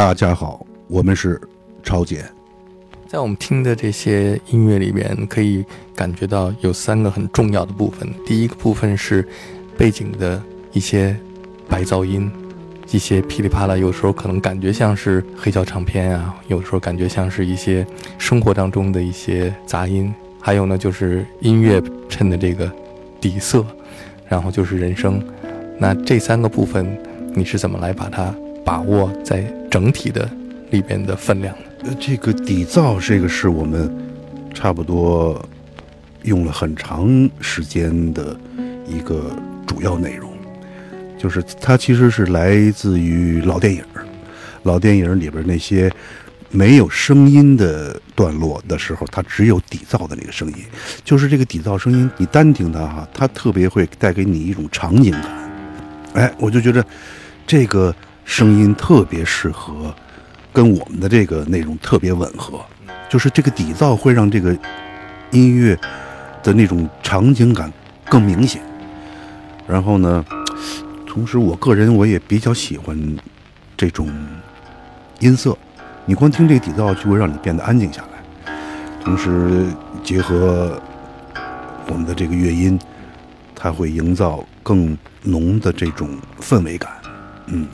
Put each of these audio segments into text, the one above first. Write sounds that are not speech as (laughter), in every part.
大家好，我们是超姐。在我们听的这些音乐里边，可以感觉到有三个很重要的部分。第一个部分是背景的一些白噪音，一些噼里啪啦，有时候可能感觉像是黑胶唱片啊，有时候感觉像是一些生活当中的一些杂音。还有呢，就是音乐衬的这个底色，然后就是人声。那这三个部分，你是怎么来把它把握在整体的里边的分量？呃，这个底噪，这个是我们差不多用了很长时间的一个主要内容，就是它其实是来自于老电影老电影里边那些没有声音的段落的时候，它只有底噪的那个声音，就是这个底噪声音，你单听它哈，它特别会带给你一种场景感。哎，我就觉得这个声音特别适合。跟我们的这个内容特别吻合，就是这个底噪会让这个音乐的那种场景感更明显。然后呢，同时我个人我也比较喜欢这种音色，你光听这个底噪就会让你变得安静下来。同时结合我们的这个乐音，它会营造更浓的这种氛围感。嗯。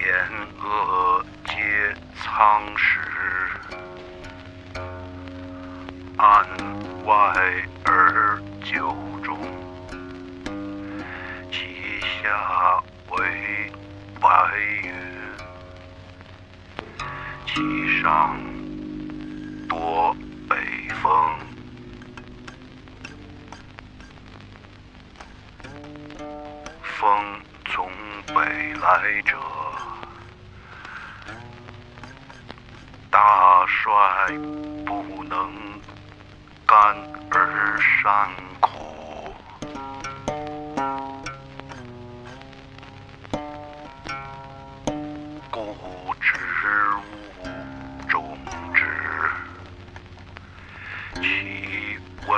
岩壑皆苍石。岸外而九中，其下为白云，其上多北风。风从北来者，不能。甘而善苦，故植物种之，其为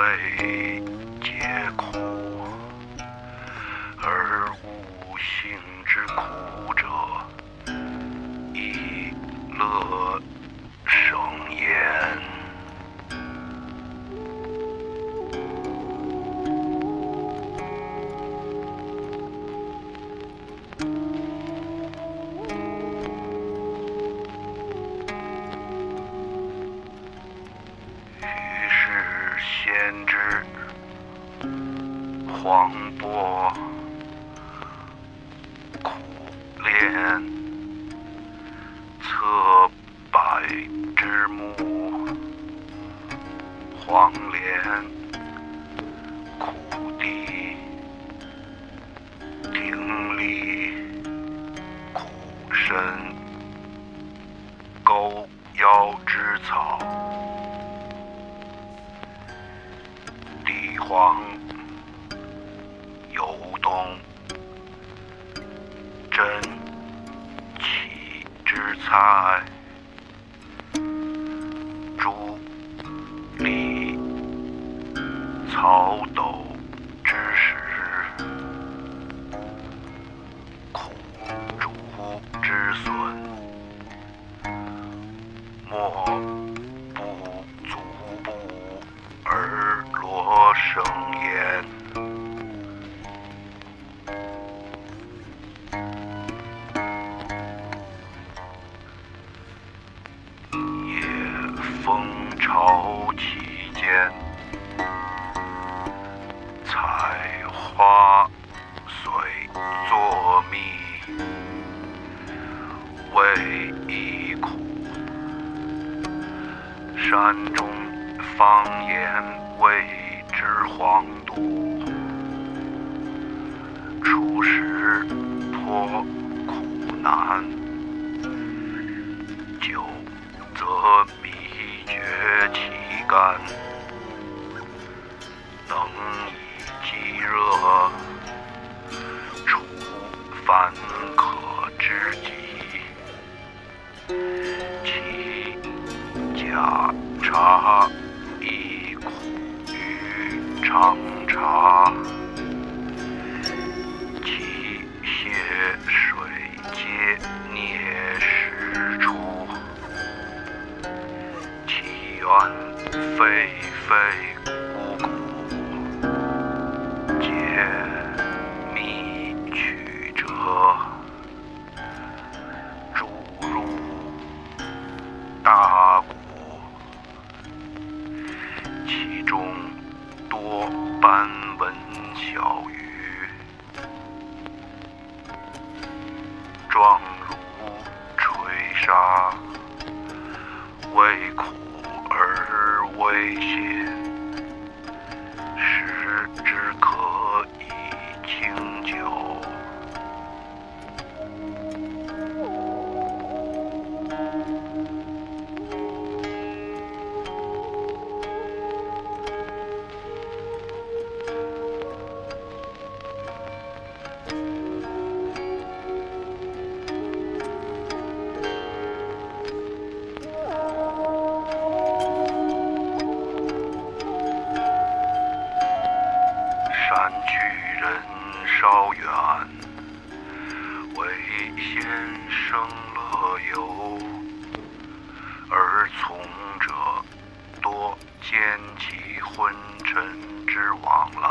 来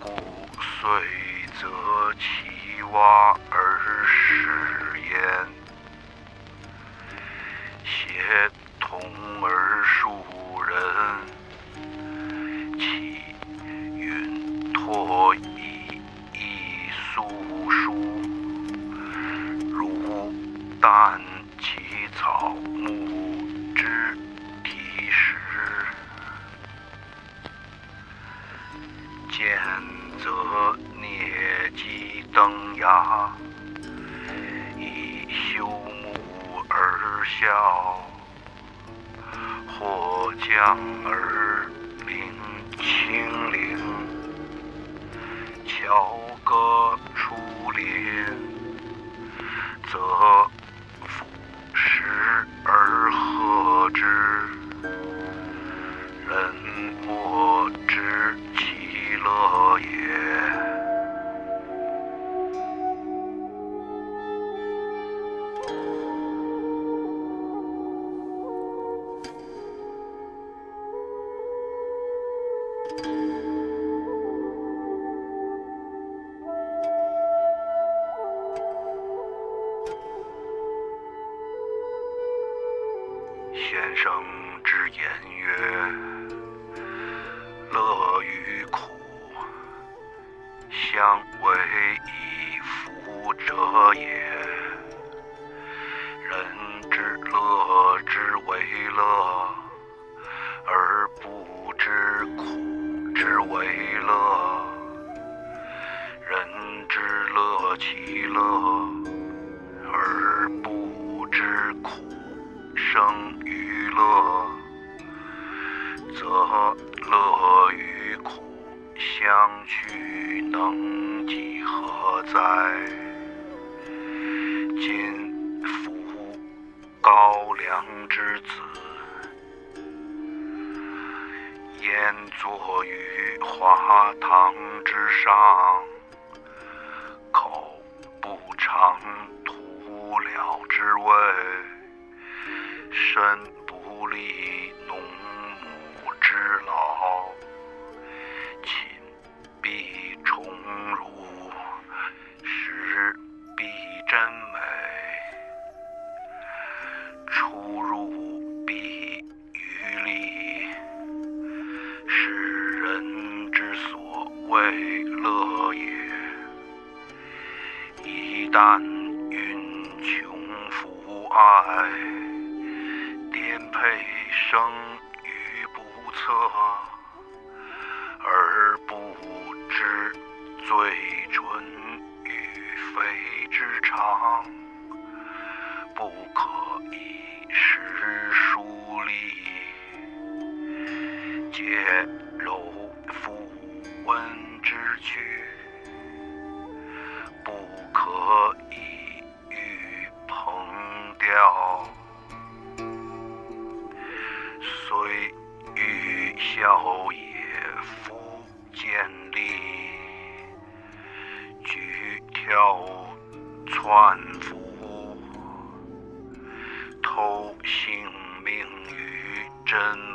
故遂择其蛙而食焉。偕同而数人，其云托以一粟书，如淡。江而。真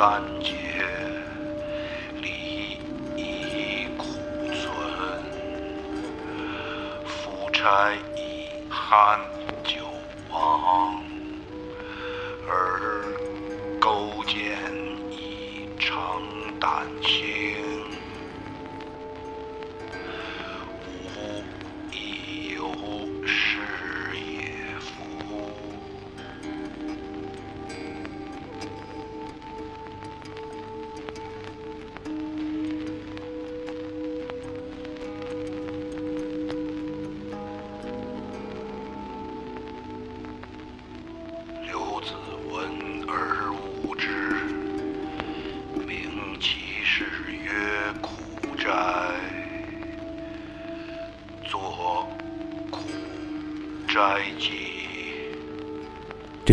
以干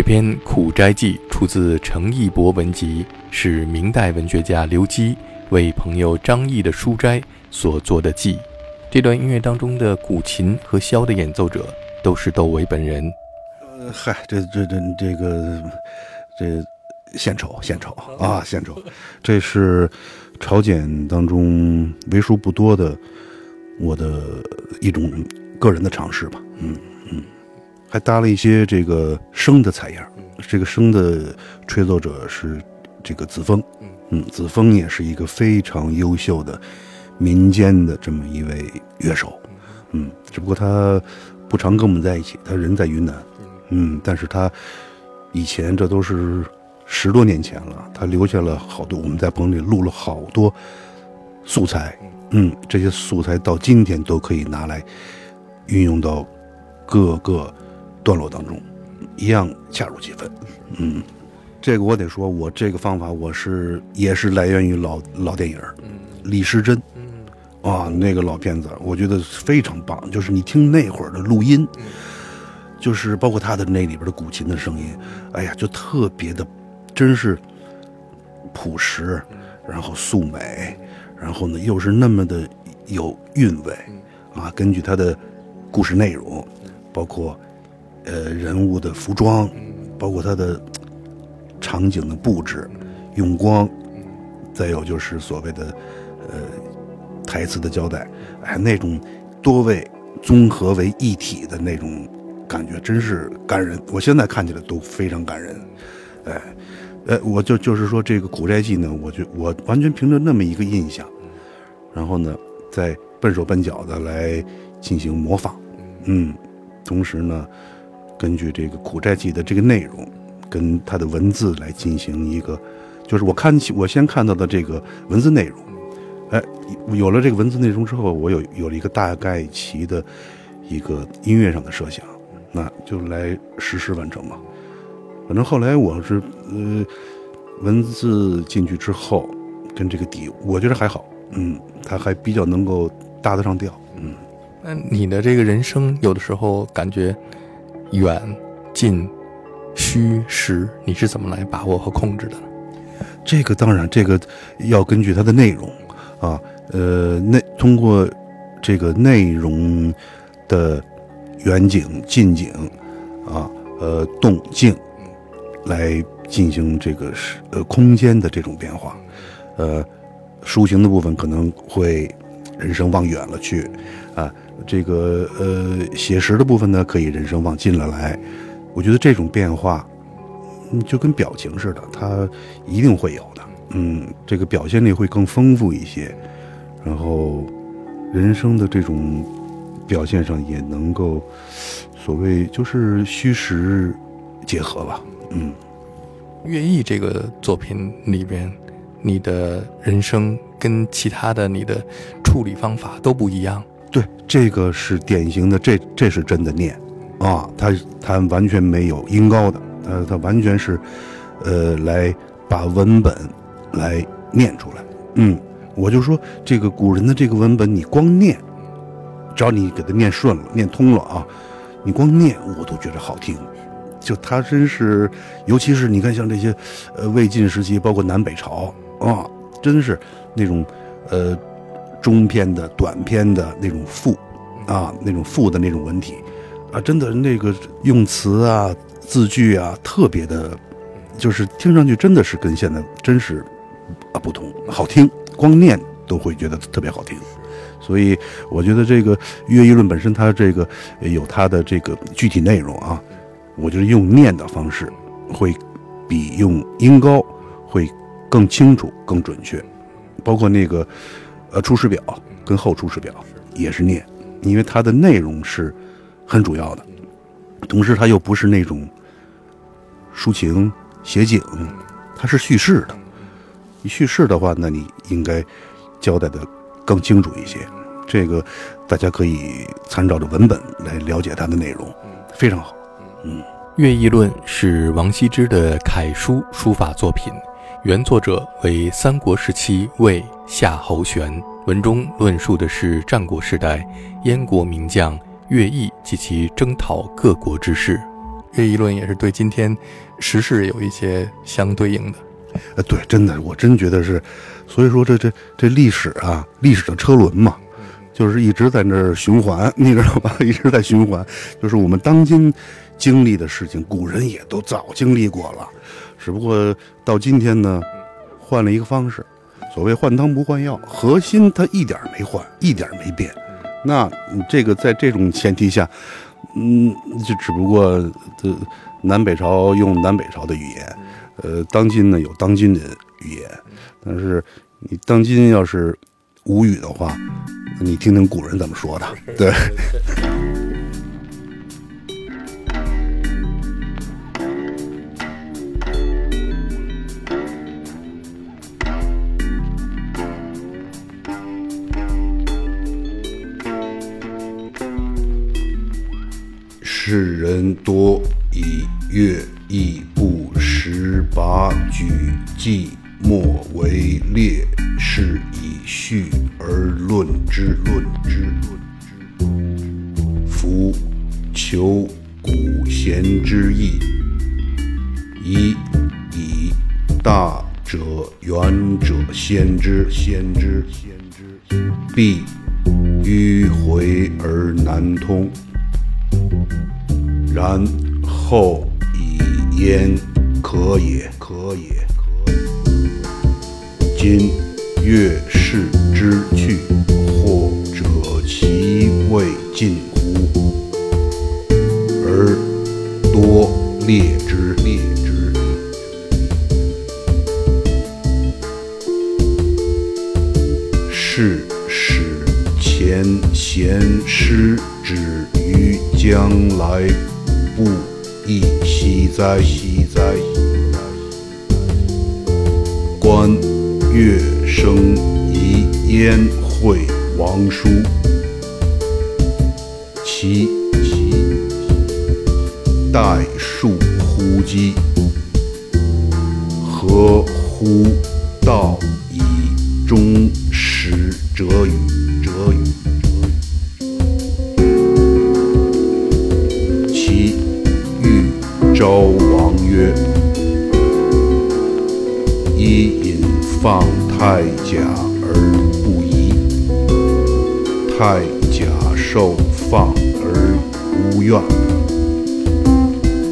篇《苦斋记》出自《程义博文集》，是明代文学家刘基为朋友张毅的书斋所作的记。这段音乐当中的古琴和箫的演奏者都是窦唯本人。呃，嗨，这这这这个这献丑献丑啊，献丑，这是朝鲜当中为数不多的我的一种个人的尝试吧，嗯，还搭了一些这个笙的采样，这个笙的吹奏者是这个子枫，嗯，子枫也是一个非常优秀的民间的这么一位乐手，嗯，只不过他不常跟我们在一起，他人在云南，嗯，但是他以前这都是十多年前了，他留下了好多，我们在棚里录了好多素材，嗯，这些素材到今天都可以拿来运用到各个段落当中，一样恰如其分，嗯，这个我得说，我这个方法我是也是来源于老老电影儿，李时珍，啊，那个老片子，我觉得非常棒。就是你听那会儿的录音，就是包括他的那里边的古琴的声音，哎呀，就特别的，真是朴实，然后素美，然后呢又是那么的有韵味，啊，根据他的故事内容，包括呃人物的服装，包括他的场景的布置、用光，再有就是所谓的呃台词的交代，哎，那种多位综合为一体的那种感觉，真是感人。我现在看起来都非常感人，哎，呃，我就就是说这个《古斋记》呢，我就我完全凭着那么一个印象，然后呢，再笨手笨脚的来进行模仿，嗯，同时呢，根据这个《苦斋记》的这个内容，跟它的文字来进行一个，就是我看我先看到的这个文字内容，哎，有了这个文字内容之后，我有有了一个大概齐的一个音乐上的设想，那就来实施完成嘛。反正后来我是呃，文字进去之后，跟这个底，我觉得还好，嗯，它还比较能够搭得上调，嗯。那你的这个人生，有的时候感觉远近虚实，你是怎么来把握和控制的？这个当然，这个要根据它的内容啊，呃，内通过这个内容的远景、近景啊，呃，动静来进行这个是呃空间的这种变化，呃，抒情的部分可能会人生往远了去啊，这个呃写实的部分呢，可以人生往近了来。我觉得这种变化，嗯，就跟表情似的，它一定会有的。嗯，这个表现力会更丰富一些，然后人生的这种表现上也能够所谓就是虚实结合吧。嗯，乐毅这个作品里边，你的人生跟其他的你的处理方法都不一样。对，这个是典型的，这这是真的念啊，它它完全没有音高的，呃，它完全是呃来把文本来念出来。嗯，我就说这个古人的这个文本，你光念，只要你给它念顺了、念通了啊，你光念我都觉得好听。就它真是，尤其是你看像这些，呃，魏晋时期，包括南北朝啊，真是那种呃中篇的、短篇的那种赋啊，那种赋的那种文体啊，真的那个用词啊、字句啊，特别的，就是听上去真的是跟现在真是啊不同，好听，光念都会觉得特别好听。所以我觉得这个《乐毅论》本身它这个有它的这个具体内容啊。我觉得用念的方式，会比用音高会更清楚、更准确。包括那个呃《出师表》跟《后出师表》也是念，因为它的内容是很主要的，同时它又不是那种抒情写景，它是叙事的。你叙事的话，那你应该交代的更清楚一些。这个大家可以参照着文本来了解它的内容，非常好。嗯，《乐毅论》是王羲之的楷书书法作品，原作者为三国时期魏夏侯玄。文中论述的是战国时代燕国名将乐毅及其征讨各国之事。《乐毅论》也是对今天时事有一些相对应的。呃，对，真的，我真觉得是，所以说这这这历史啊，历史的车轮嘛，就是一直在那儿循环，你知道吧？(laughs) 一直在循环，就是我们当今经历的事情，古人也都早经历过了，只不过到今天呢，换了一个方式。所谓换汤不换药，核心它一点没换，一点没变。那这个在这种前提下，嗯，就只不过这南北朝用南北朝的语言，呃，当今呢有当今的语言，但是你当今要是无语的话，你听听古人怎么说的，对。世人多以乐毅不十八举既莫为烈，是以序而论之，论之，论之。夫求古贤之意，以以大者远者先之，先之，先之，必迂回而难通。然后以焉可也，可也，可也。今月事之去，或者其未尽乎？而多列之列之。是使前贤师止于将来，哉兮哉兮哉！观乐生疑焉昭王曰：“伊尹放太甲而不疑，太甲受放而不怨，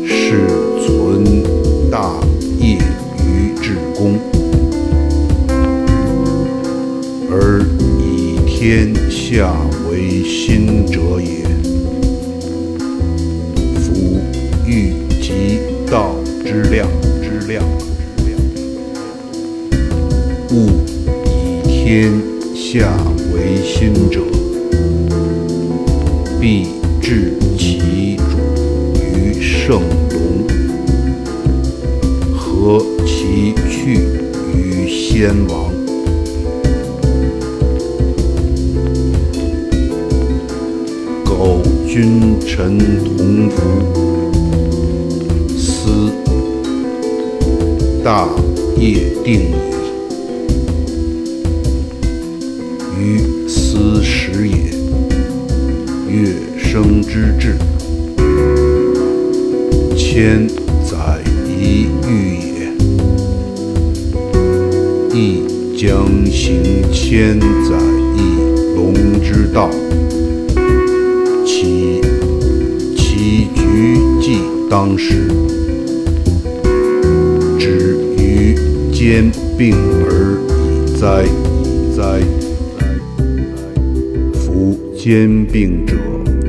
是存大业于至公，而以天下为心者也。道之量之量之量，物以天下为心者，必致其主于圣龙，合其去于先王。苟君臣同服，业定矣。于斯时也，乐生之至，千载一遇也，亦将行千载一龙之道。其其局既当时，兼并而已哉哉！夫兼并者，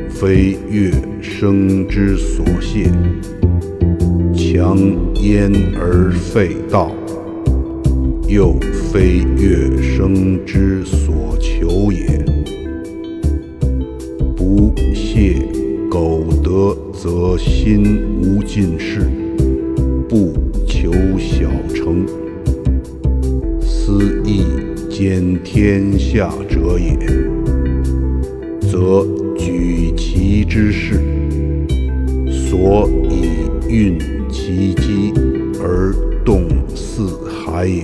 非乐生之所谢，强焉而废道，又非乐生之所求也。不谢苟得，则心无尽也。则举其之势，所以运其机而动四海也。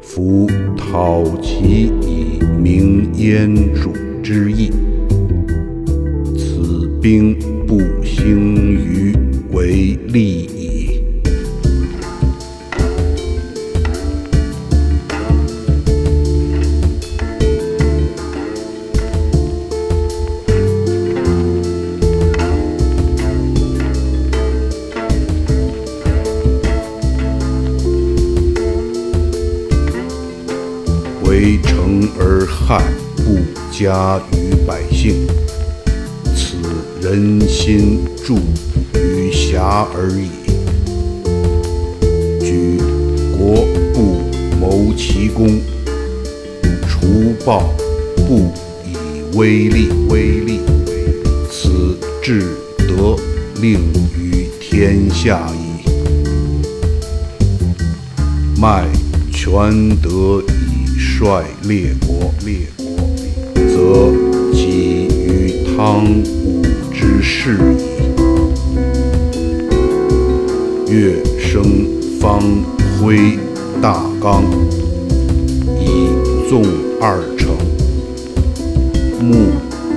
夫讨其以明燕主之意，此兵不兴于为利家于百姓，此人心注于遐而已。举国不谋其功，除暴不以威利，威利，此至德令于天下矣。卖权德以率列国，列则己于汤武之事矣。乐生方挥大纲，以纵二成，牧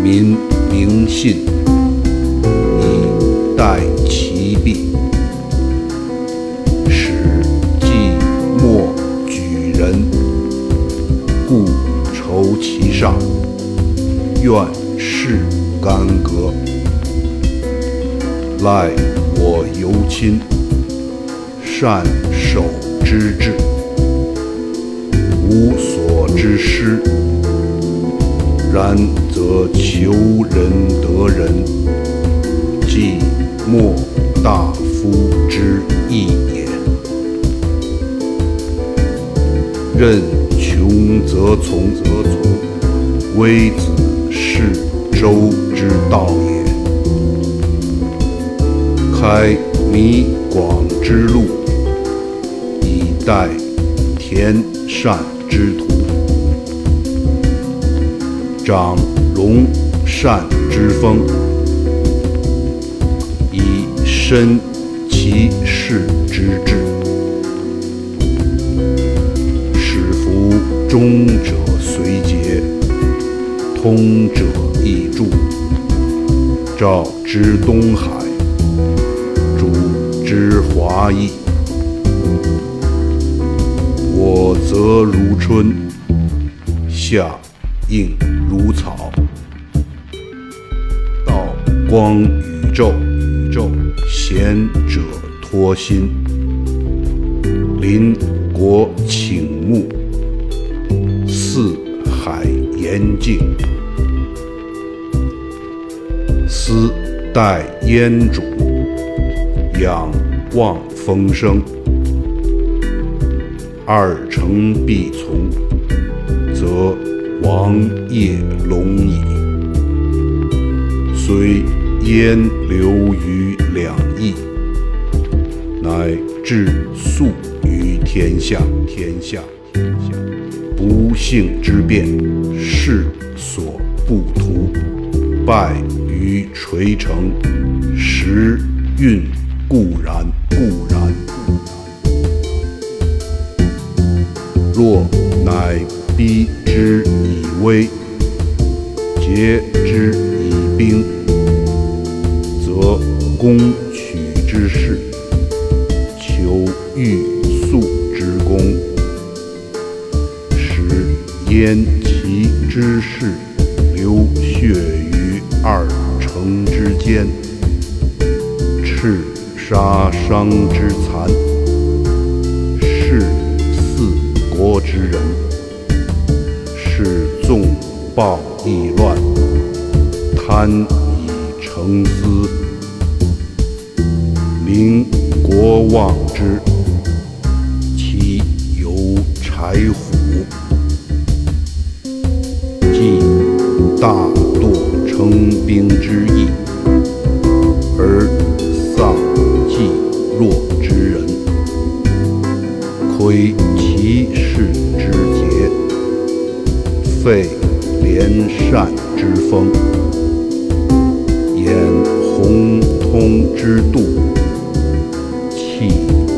民明信，以待其弊。使既莫举人，故酬其上，愿事干戈。赖我尤亲，善守之志，无所之失。然则求人得人，即莫大夫之意也。任穷则从，则从，微子周之道也。开弥广之路，以待田善之徒。长荣善之风，以身其事之志。使夫忠者随节，通者。赵之东海，主之华裔。我则如春，夏应如草。道光宇宙，宇宙贤者托心。邻国请目，四海严静。待燕主，仰望风声。二诚必从，则王业隆矣。虽燕流于两翼，乃至粟于天下。天下，天下，不幸之变，世所不图。败垂成，时运固然，固然。若乃逼之以威，节之以兵，则攻取之势，求欲速之功，使焉其之势人之间，赤杀伤之残，是四国之人，是纵暴逆乱，贪以成私，民国望替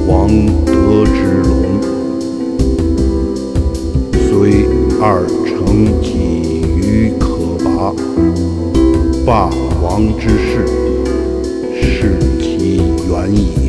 王德之龙。虽二城几于可拔，霸王之势，是其远也。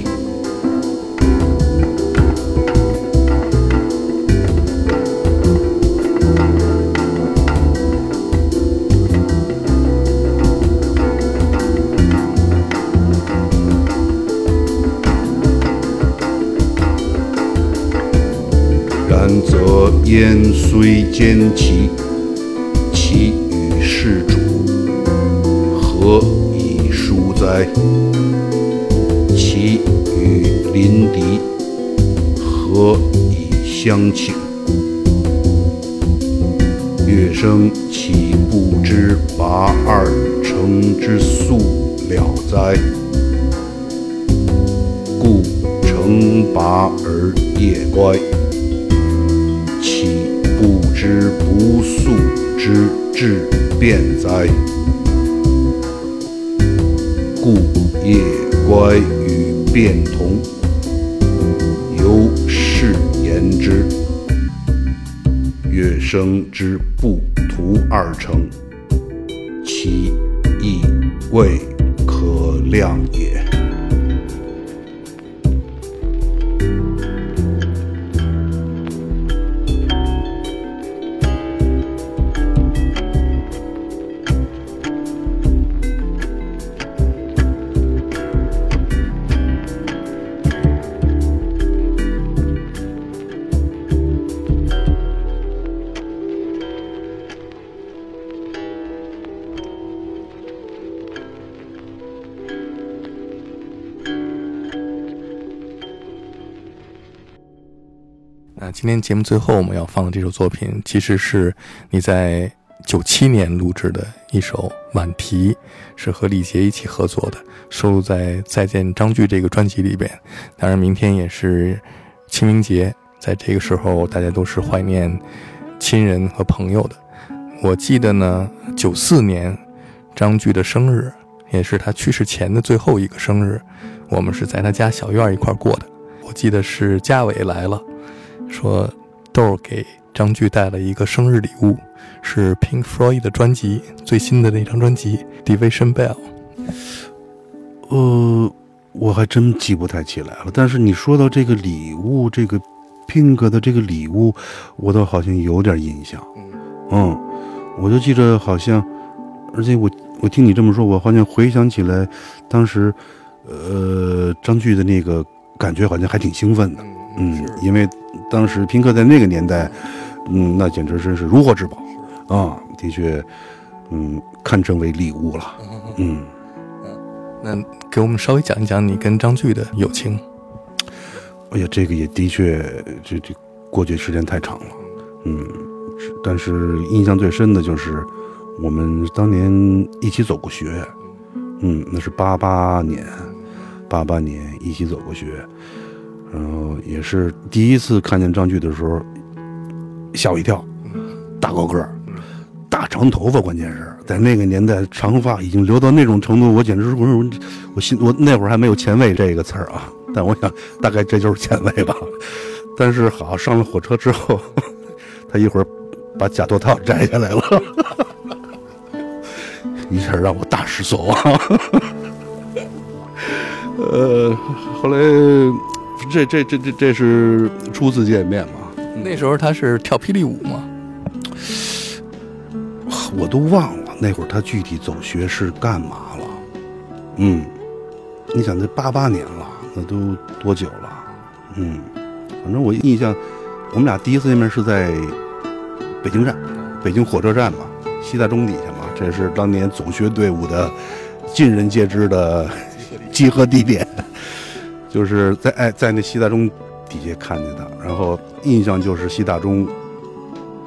焉虽兼齐，其与世主何以殊哉？其与邻敌何以相请？乐生岂不知拔二城之速了哉？故城拔而夜乖。之至变哉？故夜乖与变同，由是言之。月生之不图二成，其意未可量也。今天节目最后我们要放的这首作品，其实是你在九七年录制的一首《晚题》，是和李杰一起合作的，收录在《再见张炬》这个专辑里边。当然，明天也是清明节，在这个时候，大家都是怀念亲人和朋友的。我记得呢，九四年张炬的生日，也是他去世前的最后一个生日，我们是在他家小院一块过的。我记得是嘉伟来了。说豆儿给张炬带了一个生日礼物，是 Pink Floyd 的专辑最新的那张专辑《Division Bell》。呃，我还真记不太起来了。但是你说到这个礼物，这个 Pink 的这个礼物，我倒好像有点印象。嗯，我就记着好像，而且我我听你这么说，我好像回想起来，当时，呃，张炬的那个感觉好像还挺兴奋的。嗯，因为当时平克在那个年代，嗯，那简直真是如获至宝啊！的确，嗯，堪称为礼物了。嗯，那给我们稍微讲一讲你跟张炬的友情。哎呀，这个也的确，这这过去时间太长了。嗯，但是印象最深的就是我们当年一起走过学。嗯，那是八八年，八八年一起走过学。然后也是第一次看见张炬的时候，吓我一跳，大高个儿，大长头发，关键是在那个年代，长发已经留到那种程度，我简直是我我我心我那会儿还没有前卫这个词儿啊，但我想大概这就是前卫吧。但是好上了火车之后，(laughs) 他一会儿把假头套摘下来了，(laughs) 一下让我大失所望。(laughs) 呃，后来。这这这这这是初次见面嘛？那时候他是跳霹雳舞吗？我都忘了那会儿他具体走学是干嘛了。嗯，你想，这八八年了，那都多久了？嗯，反正我印象，我们俩第一次见面是在北京站，北京火车站嘛，西大钟底下嘛，这是当年总学队伍的尽人皆知的 (laughs) 集合地点。就是在哎，在那西大钟底下看见他，然后印象就是西大钟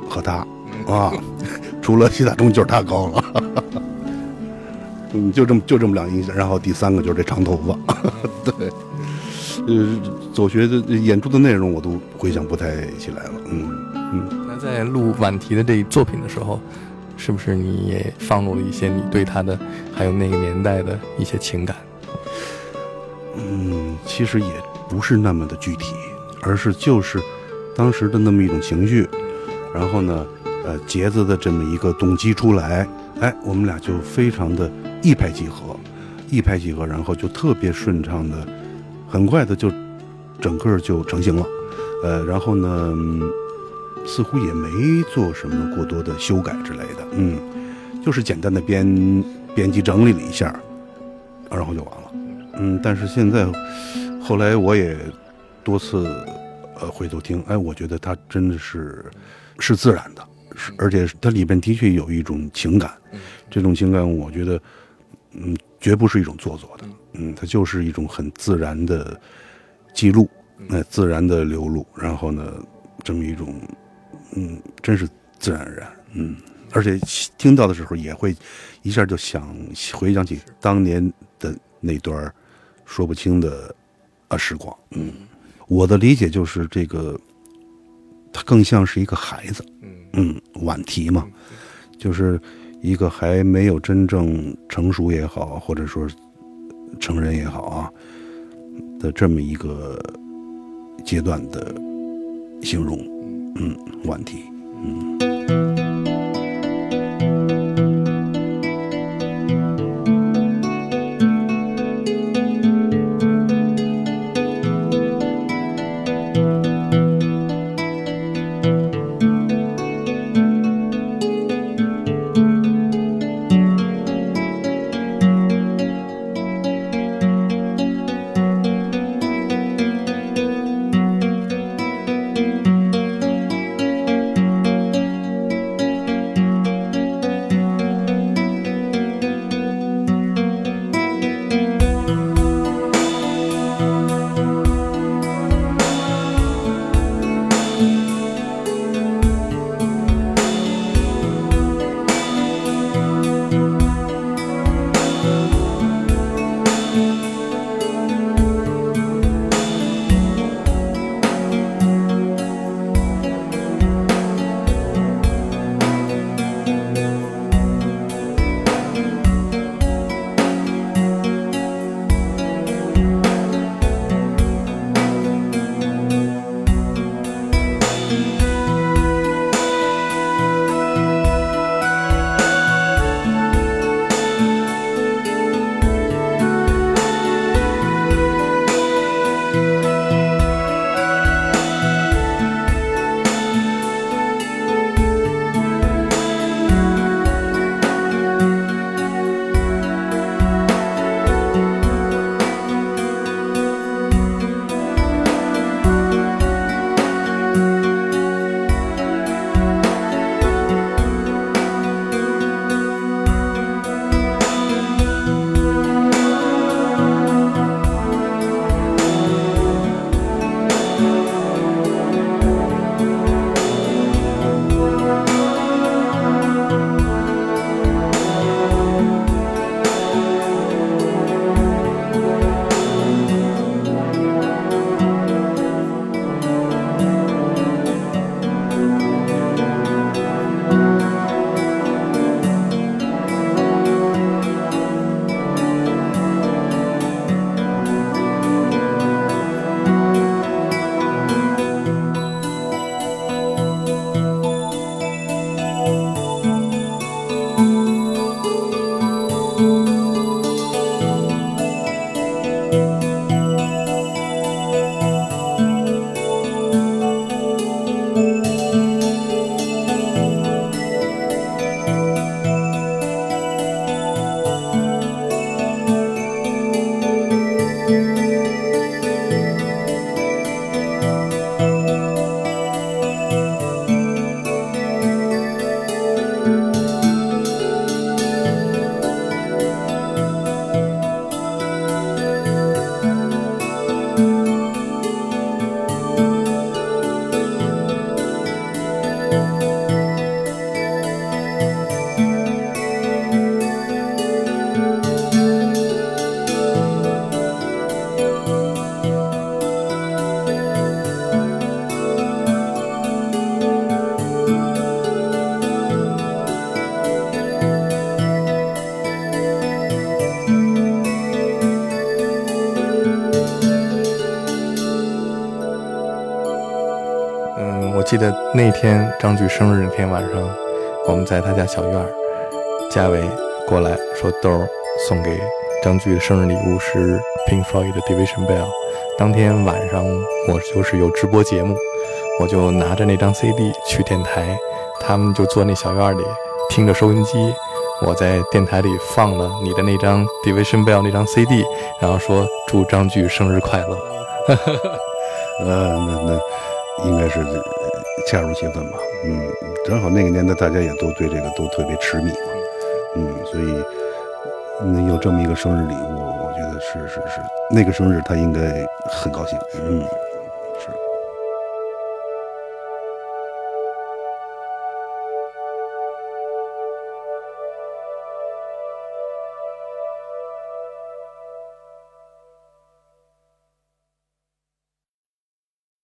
和他啊，(laughs) 除了西大钟就是他高了，(laughs) 嗯，就这么就这么两印象。然后第三个就是这长头发，(laughs) 对，呃，走学的演出的内容我都回想不太起来了，嗯嗯。那在录晚提的这作品的时候，是不是你也放入了一些你对他的还有那个年代的一些情感？嗯，其实也不是那么的具体，而是就是当时的那么一种情绪，然后呢，呃，节子的这么一个动机出来，哎，我们俩就非常的一拍即合，一拍即合，然后就特别顺畅的，很快的就整个就成型了，呃，然后呢，似乎也没做什么过多的修改之类的，嗯，就是简单的编编辑整理了一下，然后就完了。嗯，但是现在，后来我也多次呃回头听，哎，我觉得它真的是是自然的，是而且它里边的确有一种情感，这种情感我觉得嗯绝不是一种做作的，嗯，它就是一种很自然的记录，那自然的流露，然后呢这么一种嗯真是自然而然，嗯，而且听到的时候也会一下就想回想起当年的那段说不清的啊时光，嗯，我的理解就是这个，他更像是一个孩子，嗯，晚提嘛，就是一个还没有真正成熟也好，或者说成人也好啊的这么一个阶段的形容，嗯，晚提，嗯。记得那天张炬生日那天晚上，我们在他家小院儿，嘉伟过来说豆儿送给张炬的生日礼物是 Pink Floyd 的 Division Bell。当天晚上我就是有直播节目，我就拿着那张 CD 去电台，他们就坐那小院里听着收音机，我在电台里放了你的那张 Division Bell 那张 CD，然后说祝张炬生日快乐。(laughs) 呃，那那应该是恰如其分吧。嗯，正好那个年代大家也都对这个都特别痴迷嘛。嗯，所以能有这么一个生日礼物，我觉得是是是，那个生日他应该很高兴。嗯，